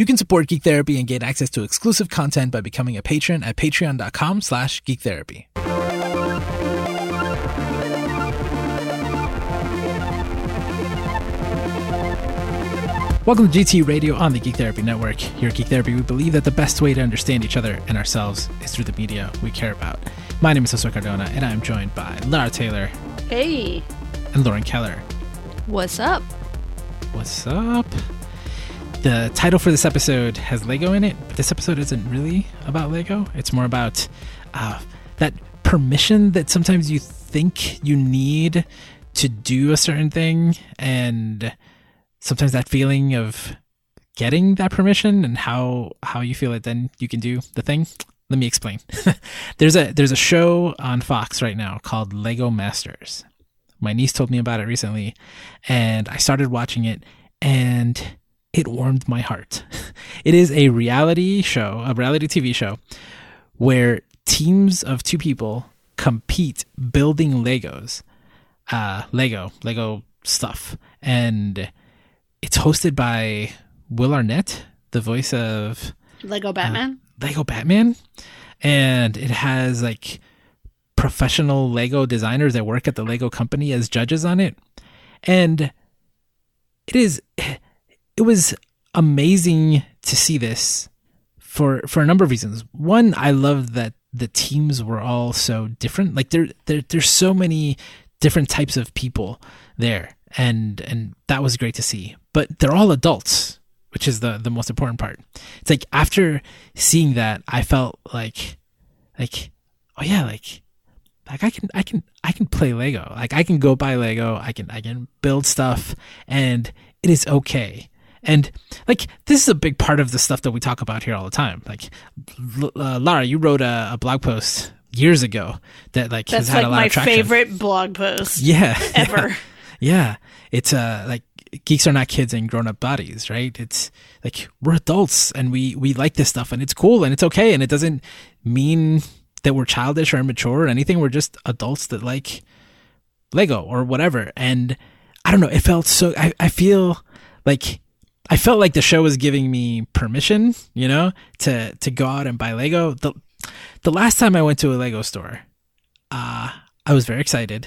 You can support Geek Therapy and gain access to exclusive content by becoming a patron at patreon.com slash geektherapy. Welcome to GT Radio on the Geek Therapy Network. Here at Geek Therapy, we believe that the best way to understand each other and ourselves is through the media we care about. My name is Josue Cardona, and I'm joined by Lara Taylor Hey, and Lauren Keller. what's up? What's up? The title for this episode has Lego in it, but this episode isn't really about Lego. It's more about uh, that permission that sometimes you think you need to do a certain thing, and sometimes that feeling of getting that permission and how how you feel it then you can do the thing. Let me explain. there's a there's a show on Fox right now called Lego Masters. My niece told me about it recently, and I started watching it, and it warmed my heart. It is a reality show, a reality TV show, where teams of two people compete building Legos, uh, Lego, Lego stuff, and it's hosted by Will Arnett, the voice of Lego Batman? Lego Batman, and it has like professional Lego designers that work at the Lego company as judges on it, and it is it was amazing to see this for for a number of reasons. One, I love that the teams were all so different. Like there there there's so many different types of people there, and and that was great to see. But they're all adults, which is the the most important part. It's like after seeing that, I felt like like oh yeah, like like I can I can I can play Lego. Like I can go buy Lego. I can I can build stuff, and it is okay. And like this is a big part of the stuff that we talk about here all the time. Like L- uh, Lara, you wrote a, a blog post years ago that like has That's had like a lot my of traction. favorite blog post Yeah, ever. yeah, it's uh like geeks are not kids in grown up bodies, right? It's like we're adults and we we like this stuff and it's cool and it's okay and it doesn't mean that we're childish or immature or anything. We're just adults that like Lego or whatever. And I don't know, it felt so I, I feel like I felt like the show was giving me permission, you know, to to go out and buy Lego. The the last time I went to a Lego store, uh, I was very excited.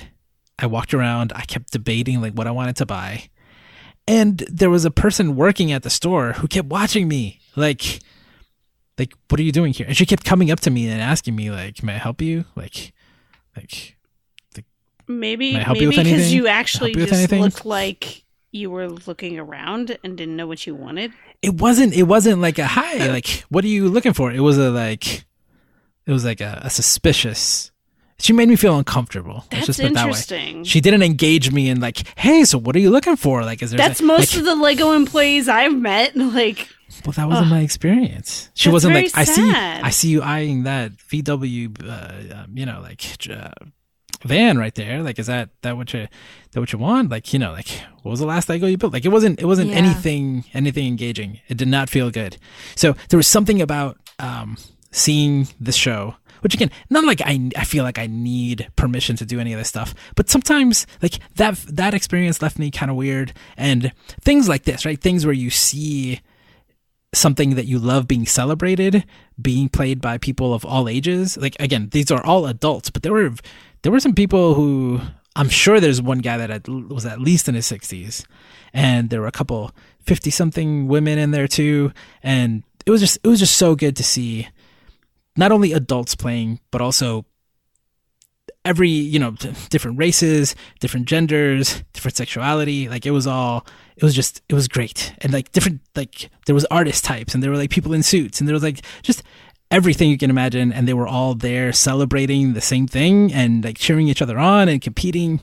I walked around, I kept debating like what I wanted to buy. And there was a person working at the store who kept watching me, like like, what are you doing here? And she kept coming up to me and asking me, like, may I help you? Like like Maybe May I help you maybe because you actually just look like you were looking around and didn't know what you wanted. it wasn't it wasn't like a hi, like, what are you looking for? It was a like it was like a, a suspicious she made me feel uncomfortable. That's it that interesting. She didn't engage me in like, hey, so what are you looking for? Like, is there That's a, most like, of the Lego employees I've met. Like, Well, that wasn't my experience. She wasn't like, I see. I see you eyeing that VW, uh, um, you know, like uh, van right there. Like, is that that what you that what you want? Like, you know, like what was the last Lego you built? Like, it wasn't it wasn't Yeah. anything anything engaging. It did not feel good. So there was something about um, seeing this show. Which again, not like I, I feel like I need permission to do any of this stuff, but sometimes like that that experience left me kind of weird, and things like this, right? Things where you see something that you love being celebrated, being played by people of all ages. Like again, these are all adults, but there were there were some people who I'm sure there's one guy that at- was at least in his 60s, and there were a couple 50 something women in there too, and it was just it was just so good to see not only adults playing, but also every you know different races different genders different sexuality like it was all it was just it was great. And like different like there was artist types and there were like people in suits and there was like just everything you can imagine and they were all there celebrating the same thing and like cheering each other on and competing.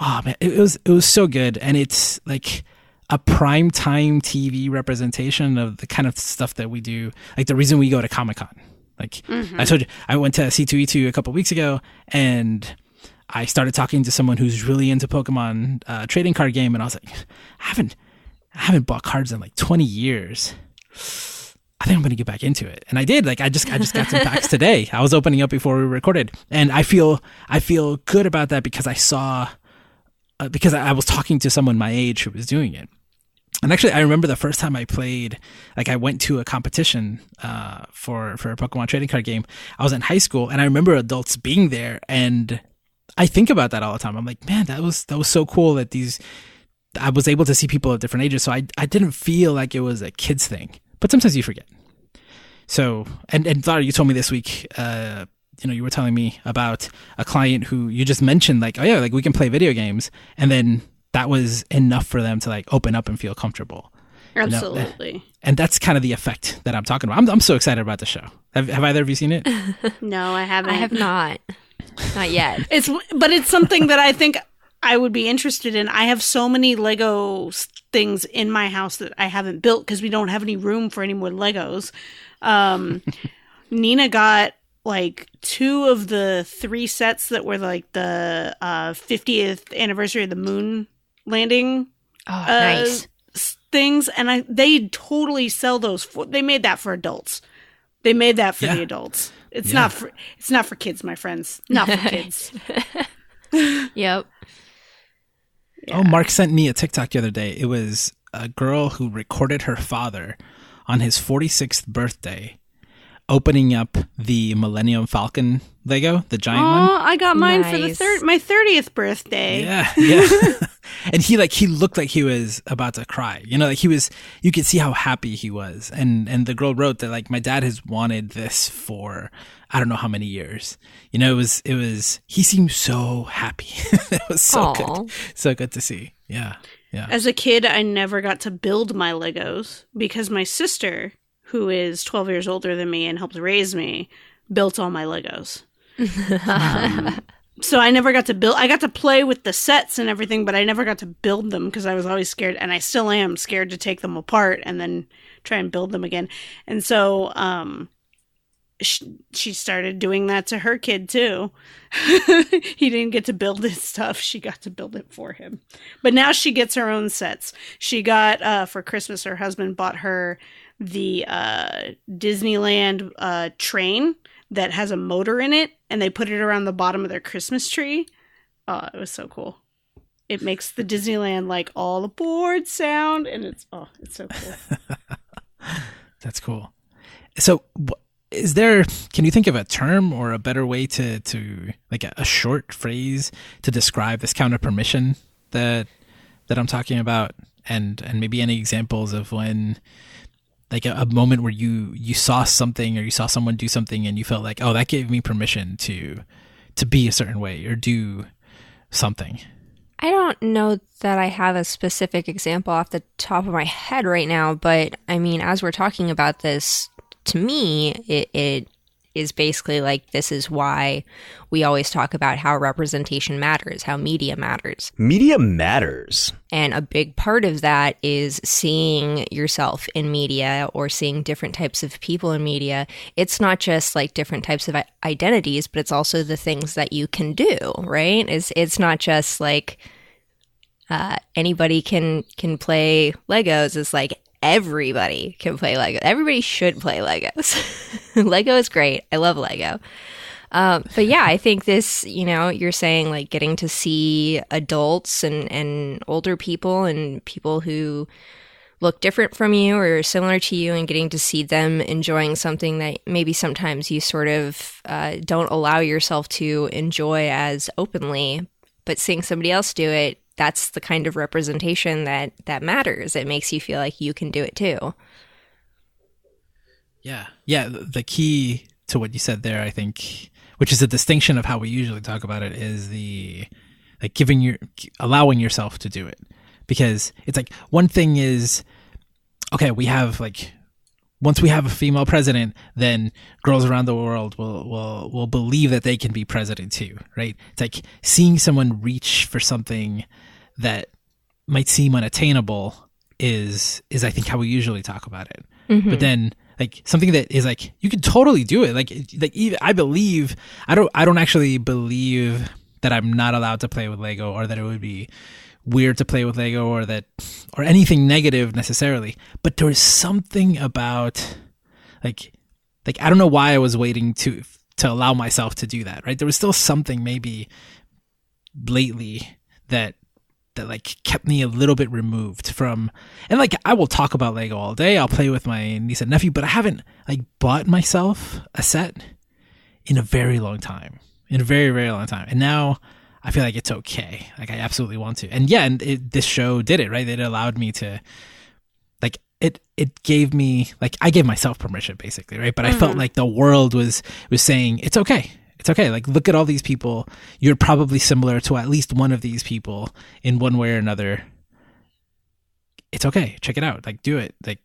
Oh man it, it was it was so good. And it's like a prime time tv representation of the kind of stuff that we do like the reason we go to comic-con. Like I told you, I went to C2E2 a couple weeks ago, and I started talking to someone who's really into Pokemon uh, trading card game, and I was like, I haven't, I haven't bought cards in like 20 years. I think I'm going to get back into it, and I did. Like I just, I just got some packs today. I was opening up before we recorded, and I feel, I feel good about that because I saw, uh, because I, I was talking to someone my age who was doing it, and actually, I remember the first time I played, like I went to a competition uh, for for a Pokemon trading card game. I was in high school, and I remember adults being there, and I think about that all the time. I'm like, man, that was that was so cool that these I was able to see people of different ages. So I I didn't feel like it was a kids thing, but sometimes you forget. So and and Lara, you told me this week. Uh, you know, you were telling me about a client who you just mentioned, like, oh yeah, like we can play video games, and then that was enough for them to like open up and feel comfortable. Absolutely. You know? And that's kind of the effect that I'm talking about. I'm, I'm so excited about the show. Have, have either of you seen it? no, I haven't. I have not. Not yet. it's but it's something that I think I would be interested in. I have so many Lego things in my house that I haven't built because we don't have any room for any more Legos. Um, Nina got like two of the three sets that were like the uh, 50th anniversary of the moon landing oh, uh, nice. things and I they totally sell those for they made that for adults. They made that for yeah. the adults. It's yeah. not for it's not for kids, my friends. Not for kids. yep. Oh, yeah. Oh, Mark sent me a TikTok the other day. It was a girl who recorded her father on his 46th birthday opening up the Millennium Falcon Lego, the giant oh, one. I got mine nice. for the third my 30th birthday. Yeah, yeah. And he like he looked like he was about to cry. You know, like he was you could see how happy he was. And and the girl wrote that like my dad has wanted this for I don't know how many years. You know, it was it was he seemed so happy. it was so Aww. good. So good to see. Yeah. Yeah. As a kid, I never got to build my Legos because my sister who is 12 years older than me and helped raise me, built all my Legos. um, so I never got to build. I got to play with the sets and everything, but I never got to build them because I was always scared, and I still am scared to take them apart and then try and build them again. And so, um, she, she started doing that to her kid too. he didn't get to build his stuff; she got to build it for him. But now she gets her own sets. She got uh, for Christmas. Her husband bought her the uh, Disneyland uh, train that has a motor in it, and they put it around the bottom of their Christmas tree. Oh, it was so cool. It makes the Disneyland like all aboard sound, and it's oh, it's so cool. That's cool. So, is there? Can you think of a term or a better way to to like a, a short phrase to describe this kind of permission that that I'm talking about, and and maybe any examples of when like a, a, moment where you you saw something or you saw someone do something and you felt like oh that gave me permission to to be a certain way or do something. I don't know that i have a specific example off the top of my head right now but i mean as we're talking about this to me it, it is basically like this is why we always talk about how representation matters, how media matters. Media matters. And a big part of that is seeing yourself in media or seeing different types of people in media. It's not just like different types of identities, but it's also the things that you can do, right? It's it's not just like uh, anybody can can play Legos. It's like everybody can play Lego. Everybody should play Legos. Lego is great. I love Lego. Um, but yeah, I think this, you know, you're saying like getting to see adults and, and older people and people who look different from you or similar to you and getting to see them enjoying something that maybe sometimes you sort of uh, don't allow yourself to enjoy as openly, but seeing somebody else do it that's the kind of representation that that matters. It makes you feel like you can do it too. Yeah. Yeah, the key to what you said there, I think, which is a distinction of how we usually talk about it is the like giving your allowing yourself to do it. Because it's like one thing is okay, we have like once we have a female president, then girls around the world will will will believe that they can be president too, right? It's like seeing someone reach for something that might seem unattainable is is I think how we usually talk about it. Mm-hmm. But then like something that is like you could totally do it. Like like even, I believe I don't I don't actually believe that I'm not allowed to play with Lego or that it would be weird to play with Lego or that or anything negative necessarily. But there is something about like like I don't know why I was waiting to to allow myself to do that, right? There was still something maybe lately that that like kept me a little bit removed from and like I will talk about Lego all day. I'll play with my niece and nephew, but I haven't like bought myself a set in a very long time. In a very, very long time. And now I feel like it's okay. Like I absolutely want to. And yeah, and it, this show did it, right? It allowed me to like it it gave me like I gave myself permission basically, right? But I felt mm. like the world was was saying it's okay. It's okay. Like look at all these people. You're probably similar to at least one of these people in one way or another. It's okay. Check it out. Like do it. Like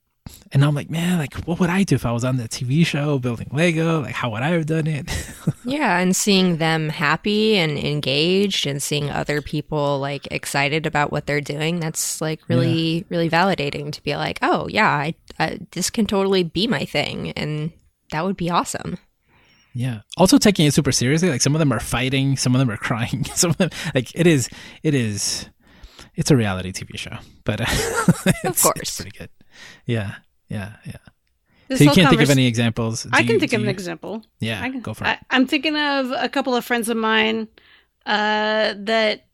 and I'm like, man, like what would I do if I was on the TV show building Lego? Like how would I have done it? Yeah, and seeing them happy and engaged and seeing other people like excited about what they're doing, that's like really really validating to be like, "Oh, yeah, I, I this can totally be my thing." And that would be awesome. Yeah. Also taking it super seriously. Like some of them are fighting, some of them are crying. Some of them like it is it is it's a reality TV show. But uh, it's, course. it's pretty good. Yeah. Yeah. Yeah. This so you can't think of any examples. I can you- think do of an example. Yeah, I can, go for it. I, I'm thinking of a couple of friends of mine uh, that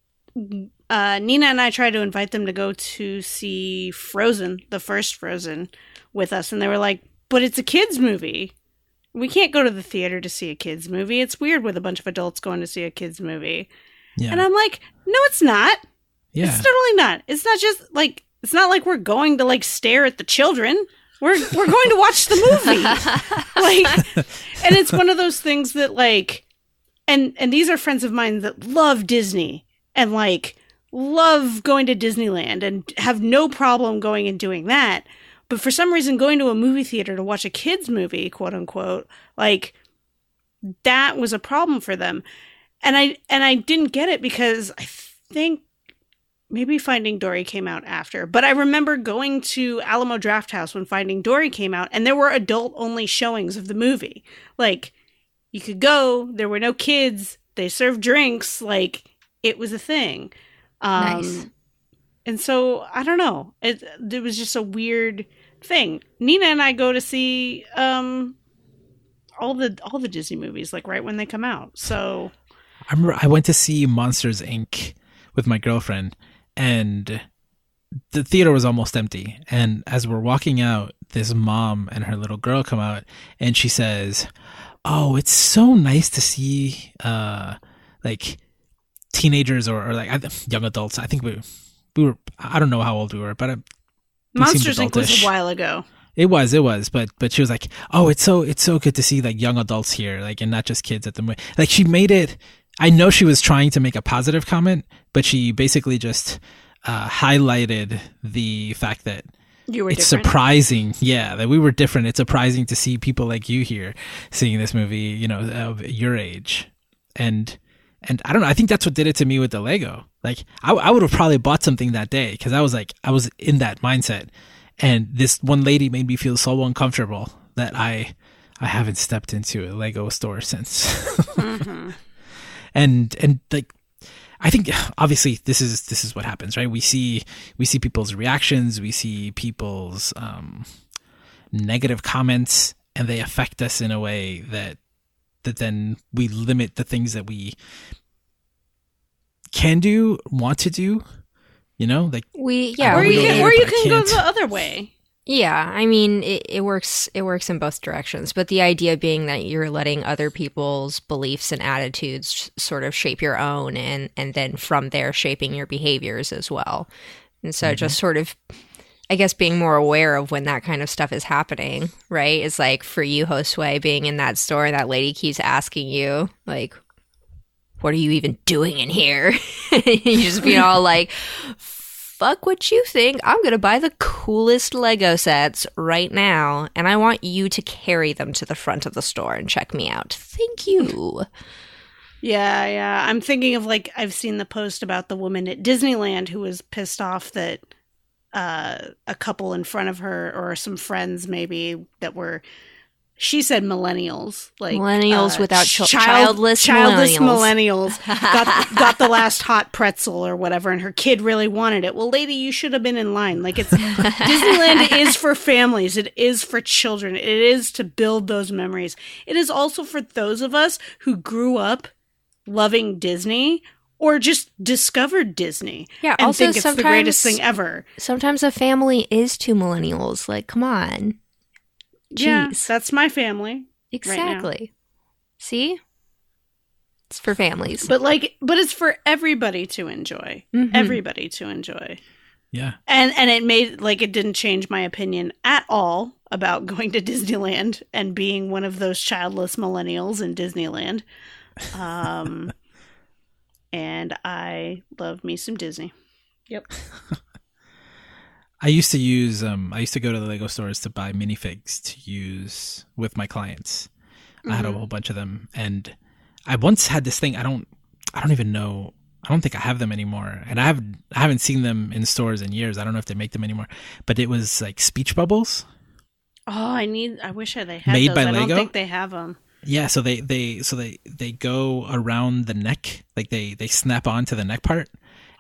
uh, Nina and I tried to invite them to go to see Frozen, the first Frozen, with us, and they were like, "But it's a kids movie. We can't go to the theater to see a kids movie. It's weird with a bunch of adults going to see a kids movie." yeah. And I'm like, "No, it's not. yeah. It's totally not. It's not just like it's not like we're going to like stare at the children. We're we're going to watch the movie. like and it's one of those things that like and and these are friends of mine that love Disney and like love going to Disneyland and have no problem going and doing that. But for some reason going to a movie theater to watch a kids movie, quote unquote, like that was a problem for them. And I and I didn't get it because I think maybe Finding Dory came out after, but I remember going to Alamo Drafthouse when Finding Dory came out, and there were adult only showings of the movie. Like, you could go, there were no kids, they served drinks, like, it was a thing. Um, Nice. And so, I don't know. It, it was just a weird thing. Nina and I go to see um, all the all the Disney movies, like, right when they come out. So, I remember I went to see Monsters Inc. with my girlfriend, and the theater was almost empty. And as we're walking out, this mom and her little girl come out, and she says, "Oh, it's so nice to see, uh, like teenagers or, or like young adults. I think we we were I don't know how old we were, but seemed Monsters Inc. was a while ago. It was, it was, but but she was like, "Oh, it's so it's so good to see like young adults here, like and not just kids at the movie." Like she made it. I know she was trying to make a positive comment, but she basically just uh, highlighted the fact that You were it's different. surprising, yeah, that we were different. It's surprising to see people like you here seeing this movie, you know, of your age, and and I don't know. I think that's what did it to me with the Lego. Like I, I would have probably bought something that day because I was like I was in that mindset, and this one lady made me feel so uncomfortable that I I haven't stepped into a Lego store since. and and like I think obviously this is this is what happens, right? We see we see people's reactions, we see people's um, negative comments, and they affect us in a way that that then we limit the things that we can do, want to do. You know, like We yeah, or I you can, go or you can go the other way. Yeah, I mean, it, it works. It works in both directions. But the idea being that you're letting other people's beliefs and attitudes sort of shape your own, and and then from there shaping your behaviors as well. And so mm-hmm. just sort of, I guess, being more aware of when that kind of stuff is happening. Right? It's like for you, Josue, being in that store, and that lady keeps asking you like. What are you even doing in here? you just being all like, fuck what you think. I'm going to buy the coolest Lego sets right now, and I want you to carry them to the front of the store and check me out. Thank you. Yeah, yeah. I'm thinking of like I've seen the post about the woman at Disneyland who was pissed off that uh, a couple in front of her or some friends maybe that were she said millennials like Millennials uh, without chil- childless childless millennials. millennials got got the last hot pretzel or whatever and her kid really wanted it well lady you should have been in line like it's disneyland is for families it is for children it is to build those memories it is also for those of us who grew up loving disney or just discovered Disney. Yeah, and also think it's the greatest thing ever. Sometimes a family is two millennials. Like, come on. Yeah, Jeez. that's my family. Exactly. See? It's for families. But like, but it's for everybody to enjoy. Mhm. Everybody to enjoy. Yeah. And and it made like it didn't change my opinion at all about going to Disneyland and being one of those childless millennials in Disneyland. Um and I love me some Disney. Yep. I used to use um I used to go to the Lego stores to buy minifigs to use with my clients. I had a Mhm. whole bunch of them and I once had this thing I don't I don't even know I don't think I have them anymore. And I have I haven't seen them in stores in years. I don't know if they make them anymore. But it was like speech bubbles. Oh, I need I wish I they had Made those. by I don't Lego? think they have them. Yeah, so they they so they they go around the neck, like they they snap onto the neck part,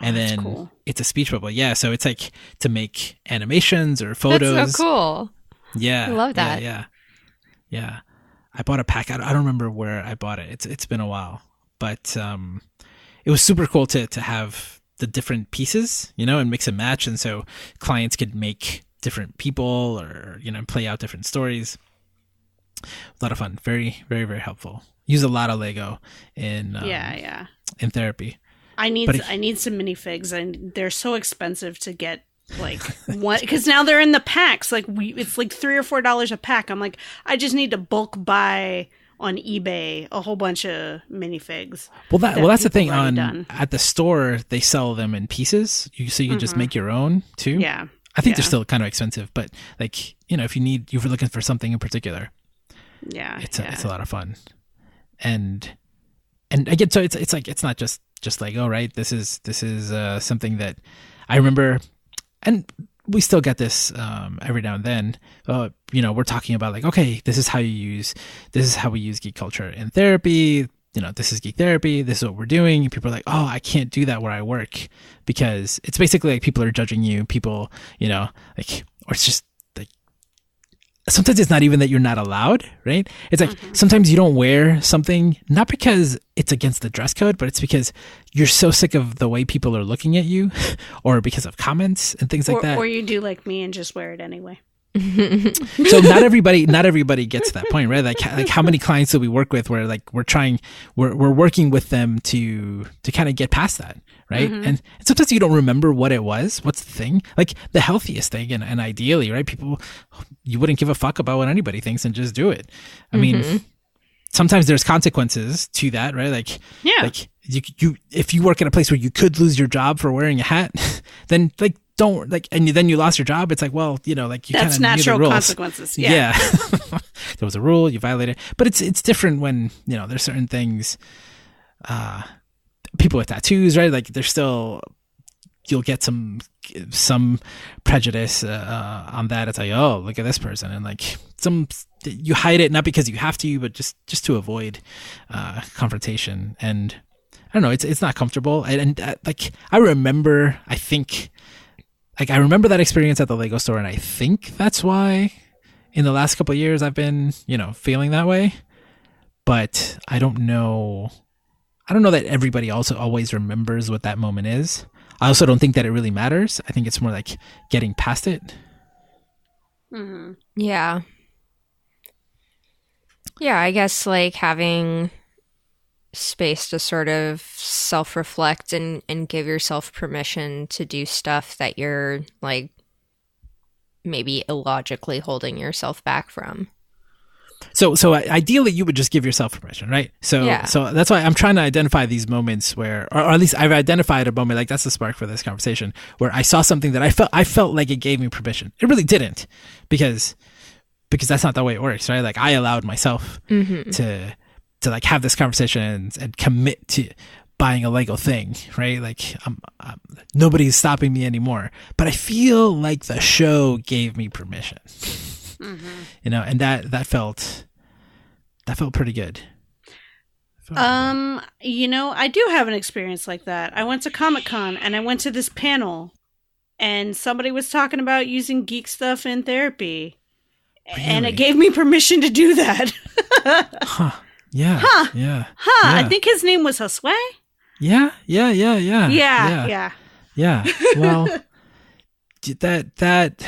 and Oh, then cool. it's a speech bubble. Yeah, so it's like to make animations or photos. That's so cool. Yeah, I love that. Yeah, yeah, yeah. I bought a pack. I don't, I don't remember where I bought it. It's it's been a while, but um, it was super cool to to have the different pieces, you know, and mix and match, and so clients could make different people or you know play out different stories. A lot of fun. Very very very helpful. Use a lot of Lego in um, yeah, yeah. in therapy. I need it- I need some minifigs and they're so expensive to get like one because now they're in the packs like we it's like three or four dollars a pack i'm like i just need to bulk buy on ebay a whole bunch of minifigs Well, that, that well, that's the thing. On done. at the store, they sell them in pieces, you, so you can just make your own too. Mm-hmm. yeah I think they're still kind of expensive, but like you know, if you need, if you're looking for something in particular, yeah it's yeah. a, it's a lot of fun, and and again, so it's it's like it's not just just like oh right, this is this is uh, something that I remember, and we still get this um, every now and then. Uh, you know, we're talking about like okay, this is how you use this is how we use geek culture in therapy. You know, this is geek therapy. This is what we're doing. And people are like, oh, I can't do that where I work because it's basically like people are judging you. People, you know, like, or it's just sometimes it's not even that you're not allowed, right? It's like mm-hmm. sometimes you don't wear something not because it's against the dress code, but it's because you're so sick of the way people are looking at you or because of comments and things like or, that. or you do like me and just wear it anyway so not everybody not everybody gets to that point right like like how many clients do we work with where like we're trying we're, we're working with them to to kind of get past that right and, and sometimes you don't remember what it was what's the thing like the healthiest thing and, and ideally right people you wouldn't give a fuck about what anybody thinks and just do it i mean sometimes there's consequences to that right like Yeah. like you, you if you work at a place where you could lose your job for wearing a hat then like don't like and then you lost your job it's like well you know like you that's kinda knew the natural rules. consequences yeah, Yeah. there was a rule, you violated. But it's it's different when, you know, there's certain things uh people with tattoos, right? Like there's still you'll get some some prejudice uh, uh, on that. It's like, oh, look at this person, and like some you hide it not because you have to, but just just to avoid uh, confrontation. And I don't know, it's it's not comfortable. And, and uh, like I remember, I think, like I remember that experience at the Lego store, and I think that's why in the last couple years I've been, you know, feeling that way. But I don't know. I don't know that everybody also always remembers what that moment is. I also don't think that it really matters. I think it's more like getting past it. Mhm. Yeah. Yeah, I guess like having space to sort of self reflect and, and give yourself permission to do stuff that you're like maybe illogically holding yourself back from. So, so ideally, you would just give yourself permission, right? So, Yeah. so that's why I'm trying to identify these moments where, or, or at least I've identified a moment like that's the spark for this conversation where I saw something that I felt I felt like it gave me permission. It really didn't, because because that's not the way it works, right? Like I allowed myself Mm-hmm. to to like have this conversation and, and commit to buying a Lego thing, right? Like I'm, I'm, nobody's stopping me anymore. But I feel like the show gave me permission, you know, and that that felt that felt pretty good. Felt Um, you know, I do have an experience like that. I went to Comic Con and I went to this panel, and somebody was talking about using geek stuff in therapy, and it gave me permission to do that. huh? Yeah, Huh. yeah, huh? I think his name was Josue. Yeah, yeah, yeah, yeah. Yeah, yeah. Yeah. Well, that that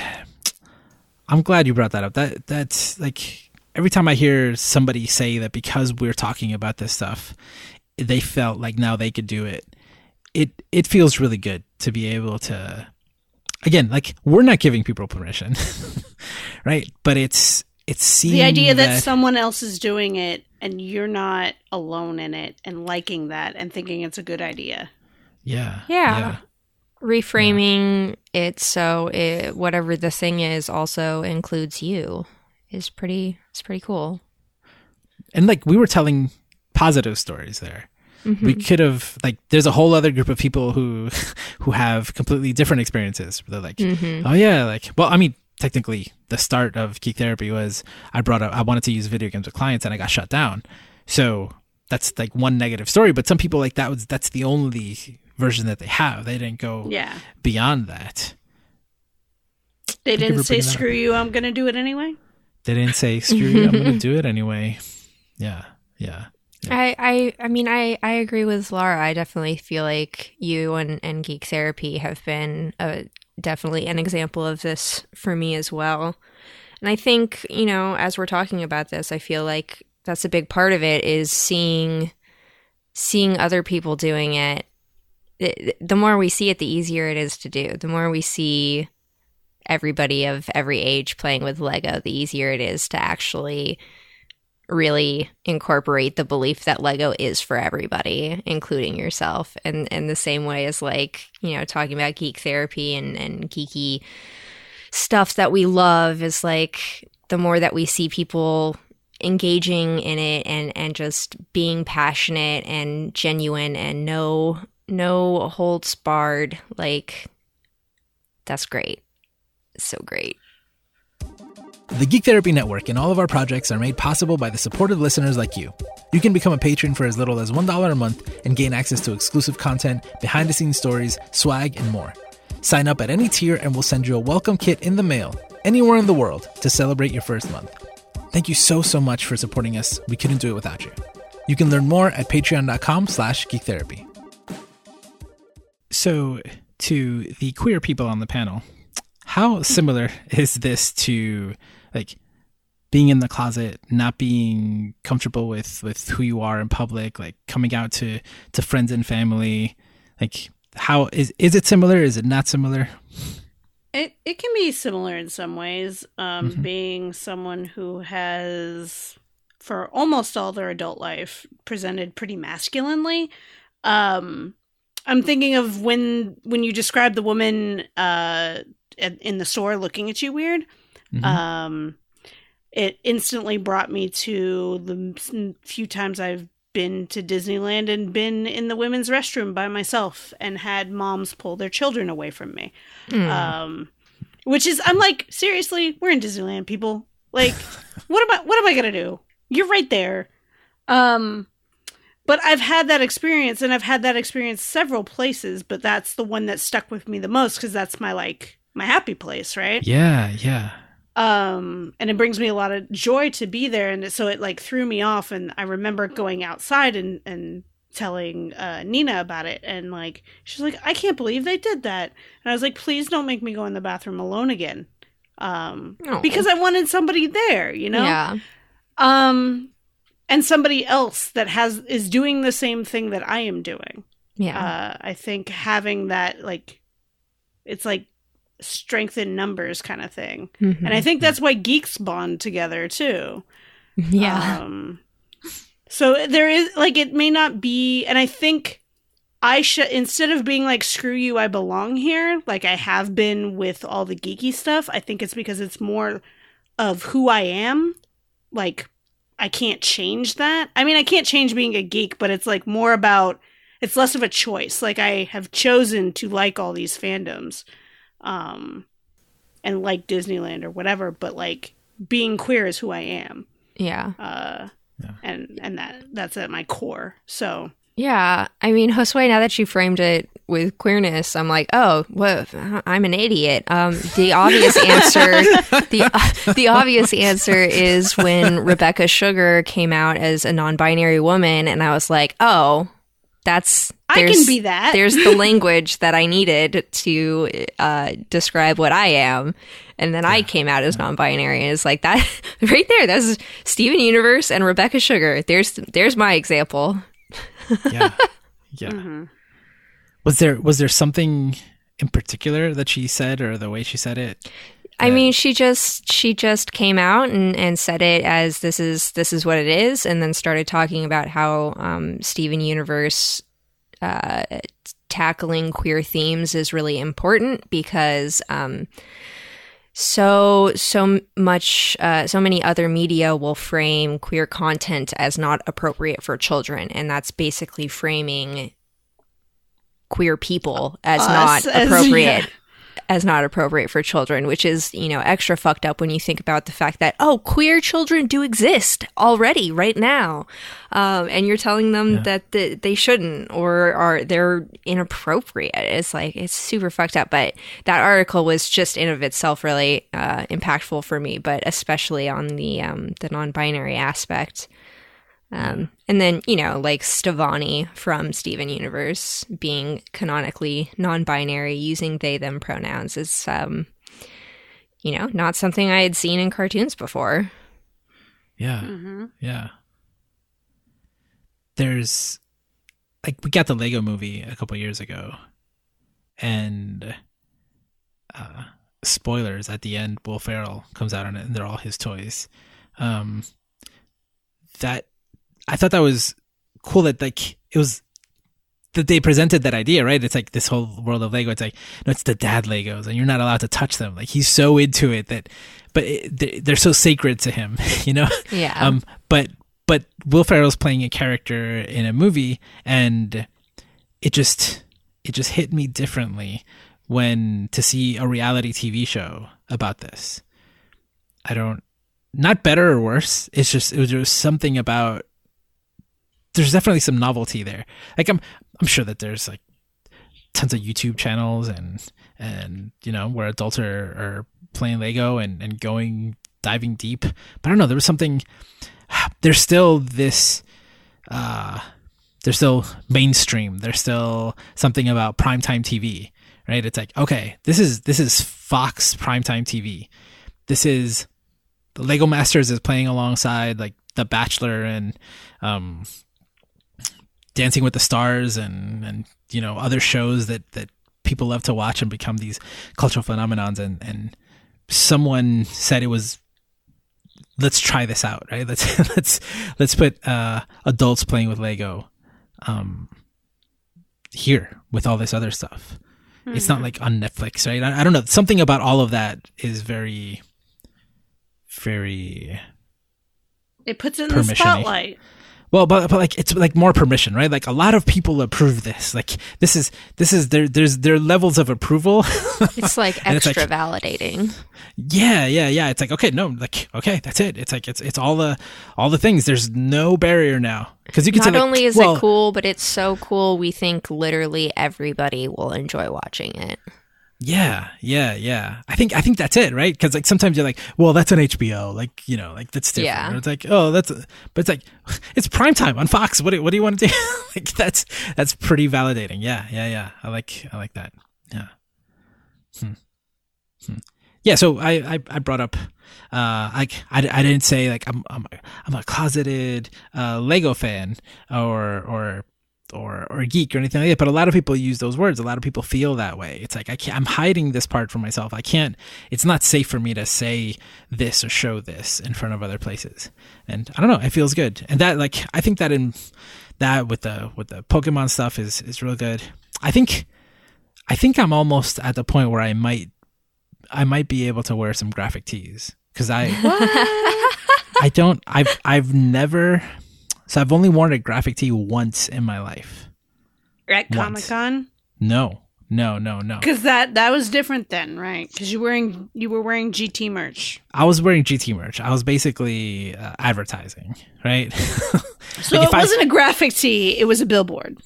I'm glad you brought that up. That that's like every time I hear somebody say that because we're talking about this stuff, they felt like now they could do it. It it feels really good to be able to again, like we're not giving people permission. right? But it's it's seeing The idea that, that someone else is doing it and you're not alone in it and liking that and thinking it's a good idea. yeah. Yeah. Reframing it so it, whatever the thing is also includes you is pretty. It's pretty cool. and like we were telling positive stories there mm-hmm. we could have like there's a whole other group of people who who have completely different experiences they're like mm-hmm. oh yeah like well i mean technically the start of geek therapy was i brought up i wanted to use video games with clients and i got shut down so that's like one negative story but some people like that was that's the only version that they have they didn't go Yeah. beyond that They didn't say bringing up. screw you, I'm going to do it anyway. they didn't say screw you i'm gonna do it anyway yeah yeah I, I I mean I, I agree with Laura. I definitely feel like you and, and Geek Therapy have been a, definitely an example of this for me as well. And I think, you know, as we're talking about this, I feel like that's a big part of it is seeing seeing other people doing it. The, more we see it, the easier it is to do. The more we see everybody of every age playing with Lego, the easier it is to actually really incorporate the belief that Lego is for everybody, including yourself. And in the same way as like, you know, talking about geek therapy and, and geeky stuff that we love is like the more that we see people engaging in it and, and just being passionate and genuine and no no holds barred, like that's great. So great. The Geek Therapy Network and all of our projects are made possible by the supportive listeners like you. You can become a patron for as little as $1 a month and gain access to exclusive content, behind the scenes stories, swag, and more. Sign up at any tier and we'll send you a welcome kit in the mail anywhere in the world to celebrate your first month. Thank you so, so much for supporting us. We couldn't do it without you. You can learn more at patreon.com slash geektherapy. So, to the queer people on the panel, how similar is this to like being in the closet, not being comfortable with with who you are in public, like coming out to to friends and family? Like how is is it similar? Is it not similar? It it can be similar in some ways. Um, Mhm. Being someone who has, for almost all their adult life, presented pretty masculinely. Um, I'm thinking of when when you describe the woman uh, in the store looking at you weird. Mhm. Um, it instantly brought me to the few times I've been to Disneyland and been in the women's restroom by myself and had moms pull their children away from me. Mm. Um, which is, I'm like, seriously, we're in Disneyland, people. Like, what am I? What am I gonna do? You're right there. Um, but I've had that experience, and I've had that experience several places. But that's the one that stuck with me the most because that's my like my happy place, right? yeah, yeah. um and it brings me a lot of joy to be there and so it like threw me off and i remember going outside and and telling uh nina about it and like she's like i can't believe they did that and i was like please don't make me go in the bathroom alone again um Aw. because i wanted somebody there you know Yeah. um and somebody else that has is doing the same thing that i am doing Yeah. uh i think having that like it's like strength in numbers kind of thing Mhm. and I think that's why geeks bond together too. yeah. Um, so there is like it may not be, and I think I should instead of being like screw you, I belong here, like I have been with all the geeky stuff. I think it's because it's more of who I am. Like I can't change that. I mean, I can't change being a geek, but it's like more about it's less of a choice. Like I have chosen to like all these fandoms. Um and like Disneyland or whatever, but like being queer is who I am. yeah. Uh Yeah. and and that that's at my core. So Yeah, I mean, Josue, now that you framed it with queerness, I'm like, oh, well, I'm an idiot. Um, the obvious answer, the the obvious answer is when Rebecca Sugar came out as a non-binary woman, and I was like, oh, that's I can there's- be that. There's the language that I needed to uh, describe what I am, and then I came out as non-binary, and it's like that right there. That's Steven Universe and Rebecca Sugar. There's there's my example. Yeah. Yeah. Was there was there something in particular that she said or the way she said it? I mean, she just she just came out and, and said it as this is this is what it is, and then started talking about how um, Steven Universe uh, tackling queer themes is really important because um, so so much uh, so many other media will frame queer content as not appropriate for children, and that's basically framing queer people as Us not as- appropriate yeah. As not appropriate for children, which is, you know, extra fucked up when you think about the fact that, oh, queer children do exist already right now. Um, and you're telling them that th- they shouldn't or are they're inappropriate. It's like, it's super fucked up. But that article was just in of itself really uh, impactful for me, but especially on the, um, the non binary aspect. Um, and then, you know, like Stevonnie from Steven Universe being canonically non binary, using they them pronouns is, um, you know, not something I had seen in cartoons before. Yeah. Mm-hmm. Yeah. There's like we got the Lego movie a couple years ago and uh spoilers at the end Will Ferrell comes out on it and they're all his toys. Um that I thought that was cool that like it was that they presented that idea, right? It's like this whole world of Lego. It's like, no, it's the dad Legos, and you're not allowed to touch them. Like he's so into it that, but it, they- they're so sacred to him, you know. Yeah. Um, but but Will Ferrell's playing a character in a movie, and it just it just hit me differently when to see a reality TV show about this. I don't not better or worse. It's just it was just something about there's definitely some novelty there. Like I'm I'm sure that there's like tons of YouTube channels and and you know where adults are, are playing Lego and and going diving deep. But I don't know. There was something. There's still this. uh There's still mainstream. There's still something about primetime TV, right? It's like okay, this is this is Fox primetime TV. This is the Lego Masters is playing alongside like The Bachelor and um Dancing with the Stars and and you know other shows that that people love to watch and become these cultural phenomenons. And and someone said it was let's try this out right? Let's let's let's put uh adults playing with lego um here with all this other stuff. It's not like on netflix right? I, I don't know. Something about all of that is very very It puts it in the spotlight. Well, but, but like it's like more permission, right? Like a lot of people approve this. Like this is this is there. There's there are levels of approval. It's like And it's extra like- validating. yeah, yeah, yeah. It's like okay, no, like okay, that's it. It's like it's it's all the all the things. There's no barrier now because you can Not say like, only is well, it cool, but it's so cool we think literally everybody will enjoy watching it. Yeah, yeah, yeah. I think I think that's it, right? Because like sometimes you're like, well, that's on HBO, like you know, like that's different. Yeah. Or it's like, oh, that's, a, but it's like, it's prime time on Fox. What do, what do you want to do? like that's that's pretty validating. Yeah, yeah, yeah. I like I like that. Yeah. Hmm. Hmm. Yeah. So I I, I brought up. Uh, like I, I didn't say like I'm I'm a, I'm a closeted uh, Lego fan or or or or geek or anything like that. But a lot of people use those words. A lot of people feel that way. It's like I can't. I'm hiding this part from myself. I can't. It's not safe for me to say this or show this in front of other places. And I don't know. It feels good. And that like I think that in that with the with the Pokemon stuff is is real good. I think I think I'm almost at the point where I might I might be able to wear some graphic tees because I I don't I've I've never so I've only worn a graphic tee once in my life. At Comic Con? No, no, no, no. Because that that was different then, right? Because you wearing you were wearing GT merch. I was wearing GT merch. I was basically uh, advertising, right? So Like, it wasn't a graphic tee; it was a billboard.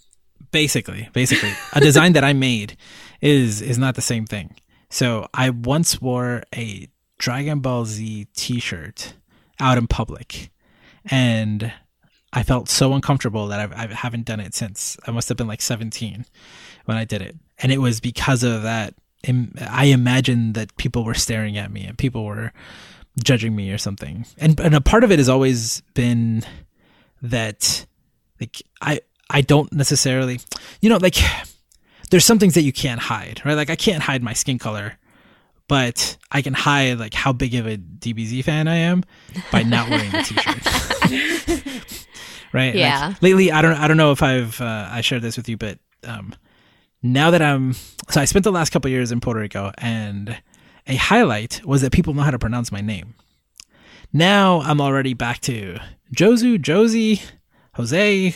basically, basically, a design that I made is is not the same thing. So I once wore a Dragon Ball Z T-shirt out in public, and I felt so uncomfortable that I've, I haven't done it since. I must have been like 17 when I did it. And it was because of that. I imagined that people were staring at me and people were judging me or something. And, and a part of it has always been that like I, I don't necessarily, you know, like there's some things that you can't hide, right? Like I can't hide my skin color but I can hide like how big of a DBZ fan I am by not wearing the t-shirt. right? Yeah. Like, lately, I don't I don't know if I've uh, I shared this with you, but um, now that I'm so I spent the last couple years in Puerto Rico, and a highlight was that people know how to pronounce my name. Now I'm already back to Josu, Josie, Jose,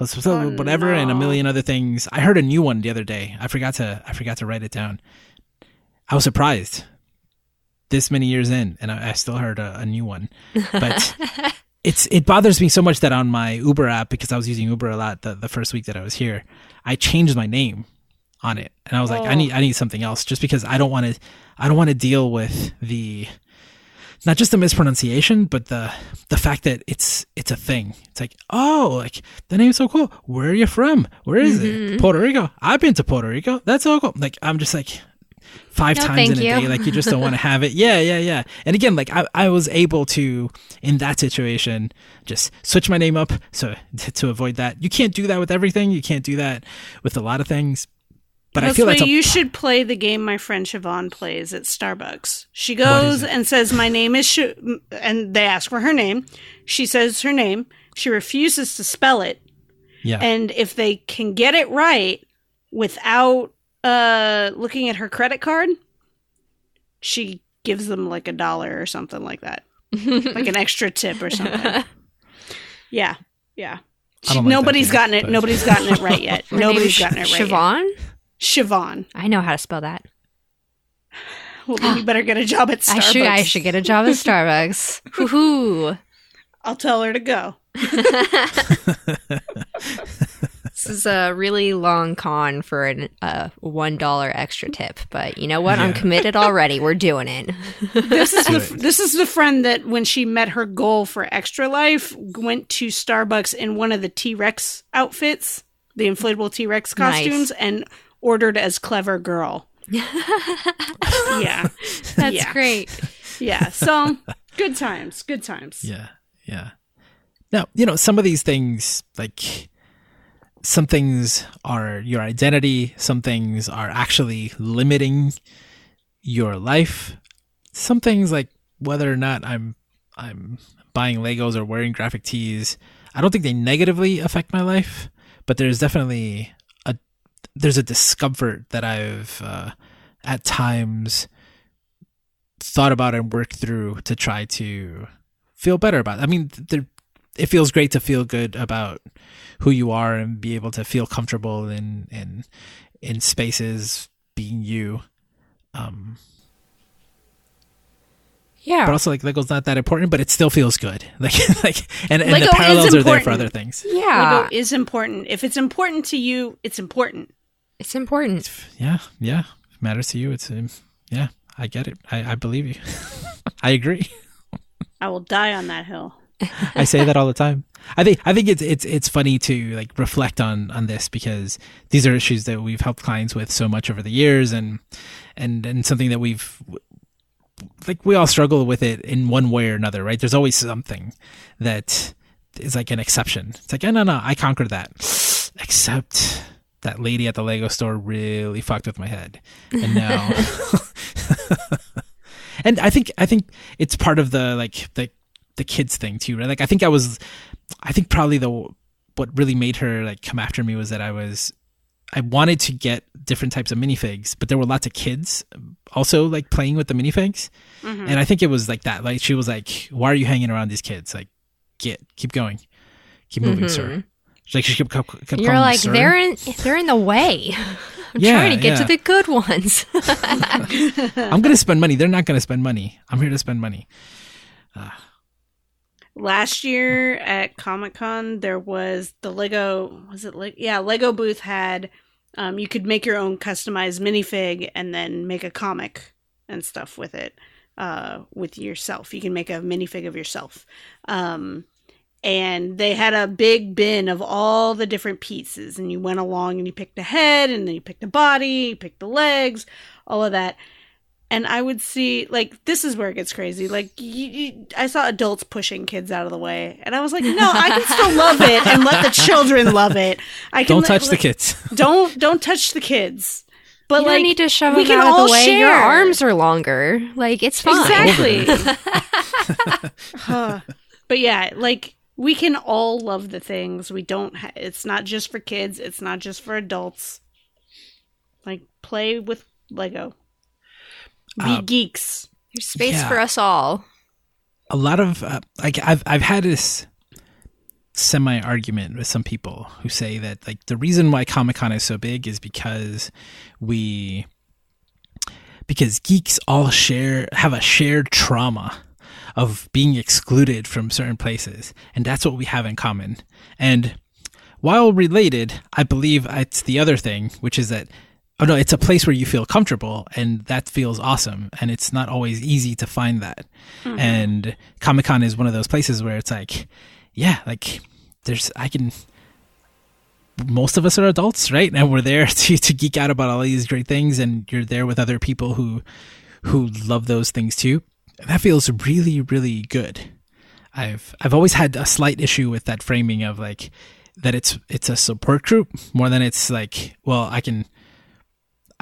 oh, whatever, no. and a million other things. I heard a new one the other day. I forgot to I forgot to write it down. I was surprised this many years in, and I, I still heard a, a, new one. But it's it bothers me so much that on my Uber app, because I was using Uber a lot the, the first week that I was here, I changed my name on it, and I was like, I need I need something else, just because I don't want to I don't want to deal with the not just the mispronunciation, but the the fact that it's it's a thing. It's like, oh, like the name's so cool. Where are you from? Where is mm-hmm. it? Puerto Rico. I've been to Puerto Rico. That's so cool. Like I'm just like, five no, times in a you. day. Like you just don't want to have it. Yeah, yeah, yeah. And again, like I, I was able to in that situation just switch my name up so to avoid that. You can't do that with everything. You can't do that with a lot of things. But that's I feel like a- you should play the game my friend Siobhan plays at Starbucks. She goes and says, "My name is," Sh-, and they ask for her name. She says her name. She refuses to spell it. Yeah. And if they can get it right without uh looking at her credit card she gives them like a dollar or something like that. Like an extra tip or something. Yeah. Yeah. She, like nobody's game, gotten it. but... nobody's gotten it right yet. Nobody's gotten it right Siobhan yet. Siobhan? I know how to spell that. Well then you better get a job at Starbucks I should I should get a job at Starbucks. Hoo I'll tell her to go this is a really long con for a uh, one dollar extra tip, but you know what? Yeah. I'm committed already. We're doing it. this is the, this is the friend that when she met her goal for extra life, went to Starbucks in one of the T Rex outfits, the inflatable T Rex costumes, nice. and ordered as clever girl. yeah, that's yeah. great. Yeah, so good times, good times. Yeah, yeah. Now you know some of these things like some things are your identity, some things are actually limiting your life. Some things like whether or not I'm I'm buying Legos or wearing graphic tees, I don't think they negatively affect my life, but there's definitely a there's a discomfort that I've uh, at times thought about and worked through to try to feel better about. It. I mean, there it feels great to feel good about who you are and be able to feel comfortable in in in spaces being you. Um, yeah. But also like Lego's not that important, but it still feels good. Like like and, and the parallels are there for other things. Yeah. Lego is important. If it's important to you, it's important. It's important. Yeah, yeah. If it matters to you, it's um, yeah, I get it. I, I believe you. I agree. I will die on that hill. I say that all the time. I think I think it's it's it's funny to like reflect on on this because these are issues that we've helped clients with so much over the years and and and something that we've like we all struggle with it in one way or another, right? There's always something that is like an exception. It's like, oh, no, no, I conquered that. Except that lady at the Lego store really fucked with my head. And now And I think I think it's part of the like the the kids thing too, right? Like I think I was, I think probably the what really made her like come after me was that I was, I wanted to get different types of minifigs, but there were lots of kids also like playing with the minifigs, mm-hmm. and I think it was like that. Like she was like, "Why are you hanging around these kids? Like, get keep going, keep moving, mm-hmm. sir." like she kept, kept, kept You're like they're in they're in the way. I'm yeah, trying to get yeah. to the good ones. I'm gonna spend money. They're not gonna spend money. I'm here to spend money. Uh, last year at Comic Con there was the Lego was it like yeah Lego booth had um, you could make your own customized minifig and then make a comic and stuff with it uh, with yourself. You can make a minifig of yourself. Um, and they had a big bin of all the different pieces and you went along and you picked the head and then you picked the body you picked the legs all of that and i would see like this is where it gets crazy like you, you, i saw adults pushing kids out of the way and i was like no i can still love it and let the children love it i can Don't let- touch the kids. don't don't touch the kids but you like don't need to shove we them can out all of the way. Your arms are longer. Like it's fine. Exactly. Huh. but yeah, like we can all love the things. We don't. Ha- it's not just for kids. It's not just for adults. Like play with Lego. Be Uh, geeks. There's space Yeah. for us all. a lot of uh, like I've I've had this semi argument with some people who say that like the reason why Comic Con is so big is because we because geeks all share have a shared trauma of being excluded from certain places and that's what we have in common and while related i believe it's the other thing which is that oh no it's a place where you feel comfortable and that feels awesome and it's not always easy to find that. Mm-hmm. And comic-con is one of those places where it's like yeah like there's i can most of us are adults right? And we're there to, to geek out about all these great things and you're there with other people who who love those things too. And that feels really really good. I've i've always had a slight issue with that framing of like that it's it's a support group more than it's like well i can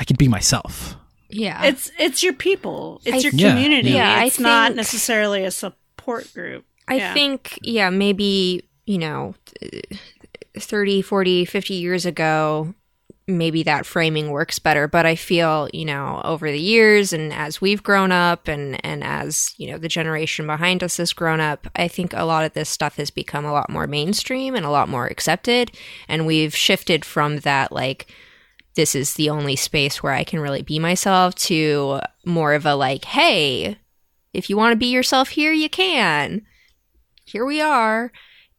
i can be myself Yeah. It's it's your people. It's I- your community. yeah. I it's not necessarily a support group. I Yeah. think, yeah, maybe, you know, 30, 40, 50 years ago, maybe that framing works better. But I feel, you know, over the years and as we've grown up and, and as, you know, the generation behind us has grown up, I think a lot of this stuff has become a lot more mainstream and a lot more accepted. And we've shifted from that, like, this is the only space where I can really be myself to more of a like, hey, if you want to be yourself here, you can. Here we are.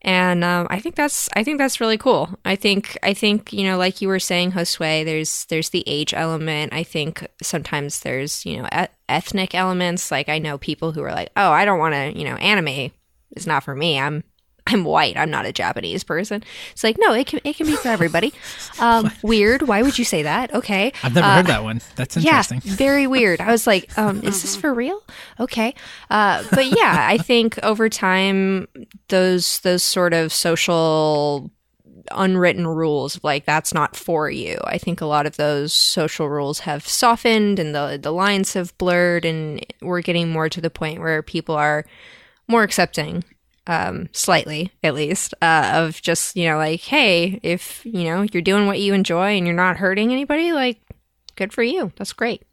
And um, i think that's i think that's really cool. I think i think you know like you were saying josue there's there's the age element. I think sometimes there's you know e- ethnic elements. Like i know people who are like oh i don't want to you know anime is not for me. I'm i'm white. I'm not a japanese person. It's like no it can it can be for everybody. Um weird. Why would you say that? Okay. I've never Uh, heard that one. That's interesting. yeah, very weird. I was like, um, is this for real? Okay. Uh, but yeah, I think over time those those sort of social unwritten rules of like that's not for you. I think a lot of those social rules have softened and the the lines have blurred and we're getting more to the point where people are more accepting um slightly at least uh of just you know like hey if you know you're doing what you enjoy and you're not hurting anybody like good for you that's great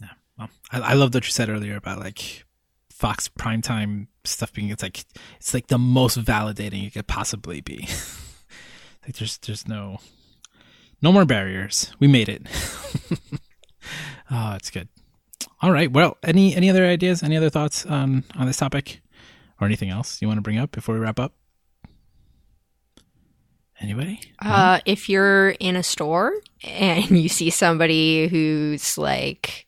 Yeah. Well, I, I love what you said earlier about like Fox primetime stuff being it's like it's like the most validating it could possibly be. like there's there's no no more barriers. We made it. oh, it's good. All right. Well, any any other ideas? Any other thoughts on on this topic, or anything else you want to bring up before we wrap up? Anybody? Uh, if you're in a store and you see somebody who's like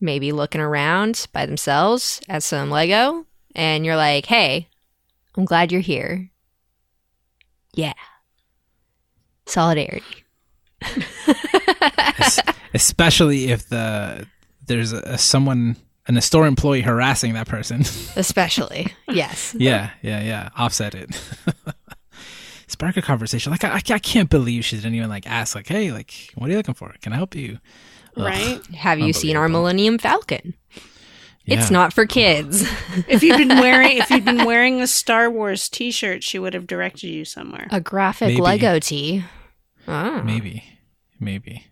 maybe looking around by themselves at some Lego, and you're like, hey, I'm glad you're here. Yeah. Solidarity. Es- especially if the there's a, someone and a store employee harassing that person. Especially. yes. yeah, yeah, yeah. Offset it. Spark a conversation. Like I, I can't believe she didn't even like ask. Like, hey, like, what are you looking for? Can I help you? Ugh, Right? Have you seen our Millennium Falcon? It's not for kids. if you'd been wearing if you'd been wearing a Star Wars T-shirt, she would have directed you somewhere. a graphic Maybe. Lego tee. Oh. Maybe, maybe.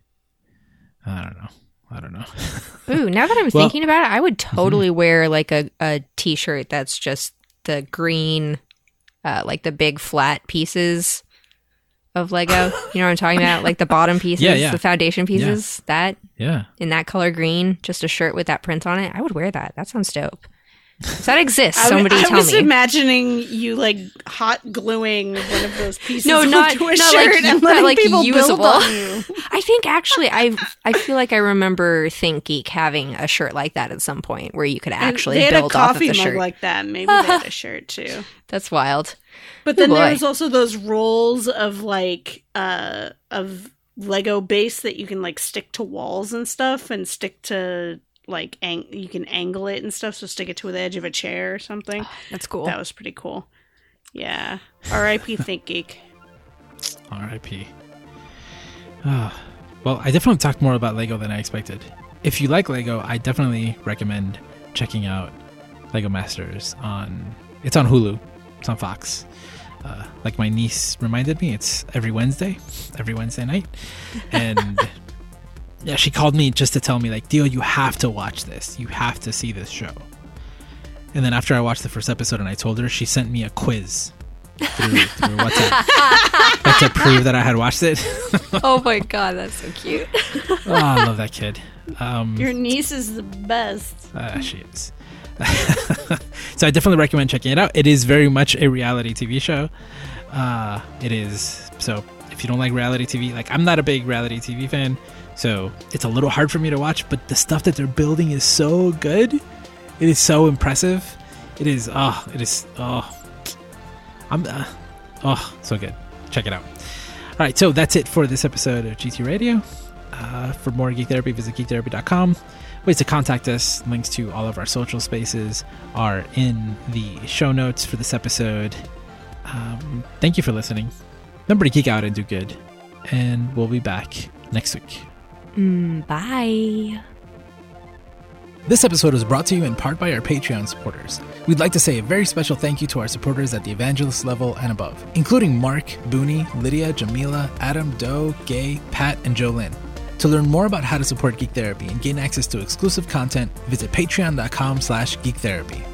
I don't know. I don't know. Ooh, now that I'm Well- thinking about it, I would totally wear like a, a t-shirt that's just the green, uh, like the big flat pieces of Lego. you know what I'm talking about? Like the bottom pieces, Yeah, yeah. the foundation pieces. That yeah, in that color green, just a shirt with that print on it. I would wear that. That sounds dope. Does that exist? I- Somebody I, tell was imagining you like hot gluing one of those pieces No, onto not- a not shirt like- and letting like people usable. build on you. I think actually, I I feel like I remember Think Geek having a shirt like that at some point where you could And actually they build off of the shirt. like that. Maybe they had a shirt too. That's wild. But then Oh, there was also those rolls of like uh of Lego base that you can like stick to walls and stuff and stick to like ang- you can angle it and stuff so stick it to the edge of a chair or something. That's cool. That was pretty cool. Yeah. R.I.P. Think Geek. R.I.P. Ah, well, I definitely talked more about Lego than I expected. If you like Lego, I definitely recommend checking out Lego Masters on. It's on Hulu. It's on Fox. Uh, like my niece reminded me, it's every Wednesday, every Wednesday night, and yeah, she called me just to tell me like, Dio, you have to watch this. You have to see this show. And then after I watched the first episode and I told her, she sent me a quiz through, through WhatsApp like, to prove that I had watched it. oh my god, that's so cute. oh, I love that kid. Um, Your niece is the best. uh, she is. so I definitely recommend checking it out. It is very much a reality TV show. Uh, it is. So if you don't like reality TV, like I'm not a big reality TV fan, so it's a little hard for me to watch. But the stuff that they're building is so good. It is so impressive. It is. Oh, it is. Oh, I'm. Uh, oh, so good. Check it out. All right, so that's it for this episode of GT Radio. Uh, for more Geek Therapy, visit geektherapy.com. Ways to contact us, links to all of our social spaces are in the show notes for this episode. Um, thank you for listening. Remember to geek out and do good. And we'll be back next week. Mm, bye. This episode was brought to you in part by our Patreon supporters. We'd like to say a very special thank you to our supporters at the evangelist level and above, including Mark, Booney, Lydia, Jamila, Adam, Doe, Gay, Pat, and Jolynn. To learn more about how to support Geek Therapy and gain access to exclusive content, visit patreon.com slash geektherapy.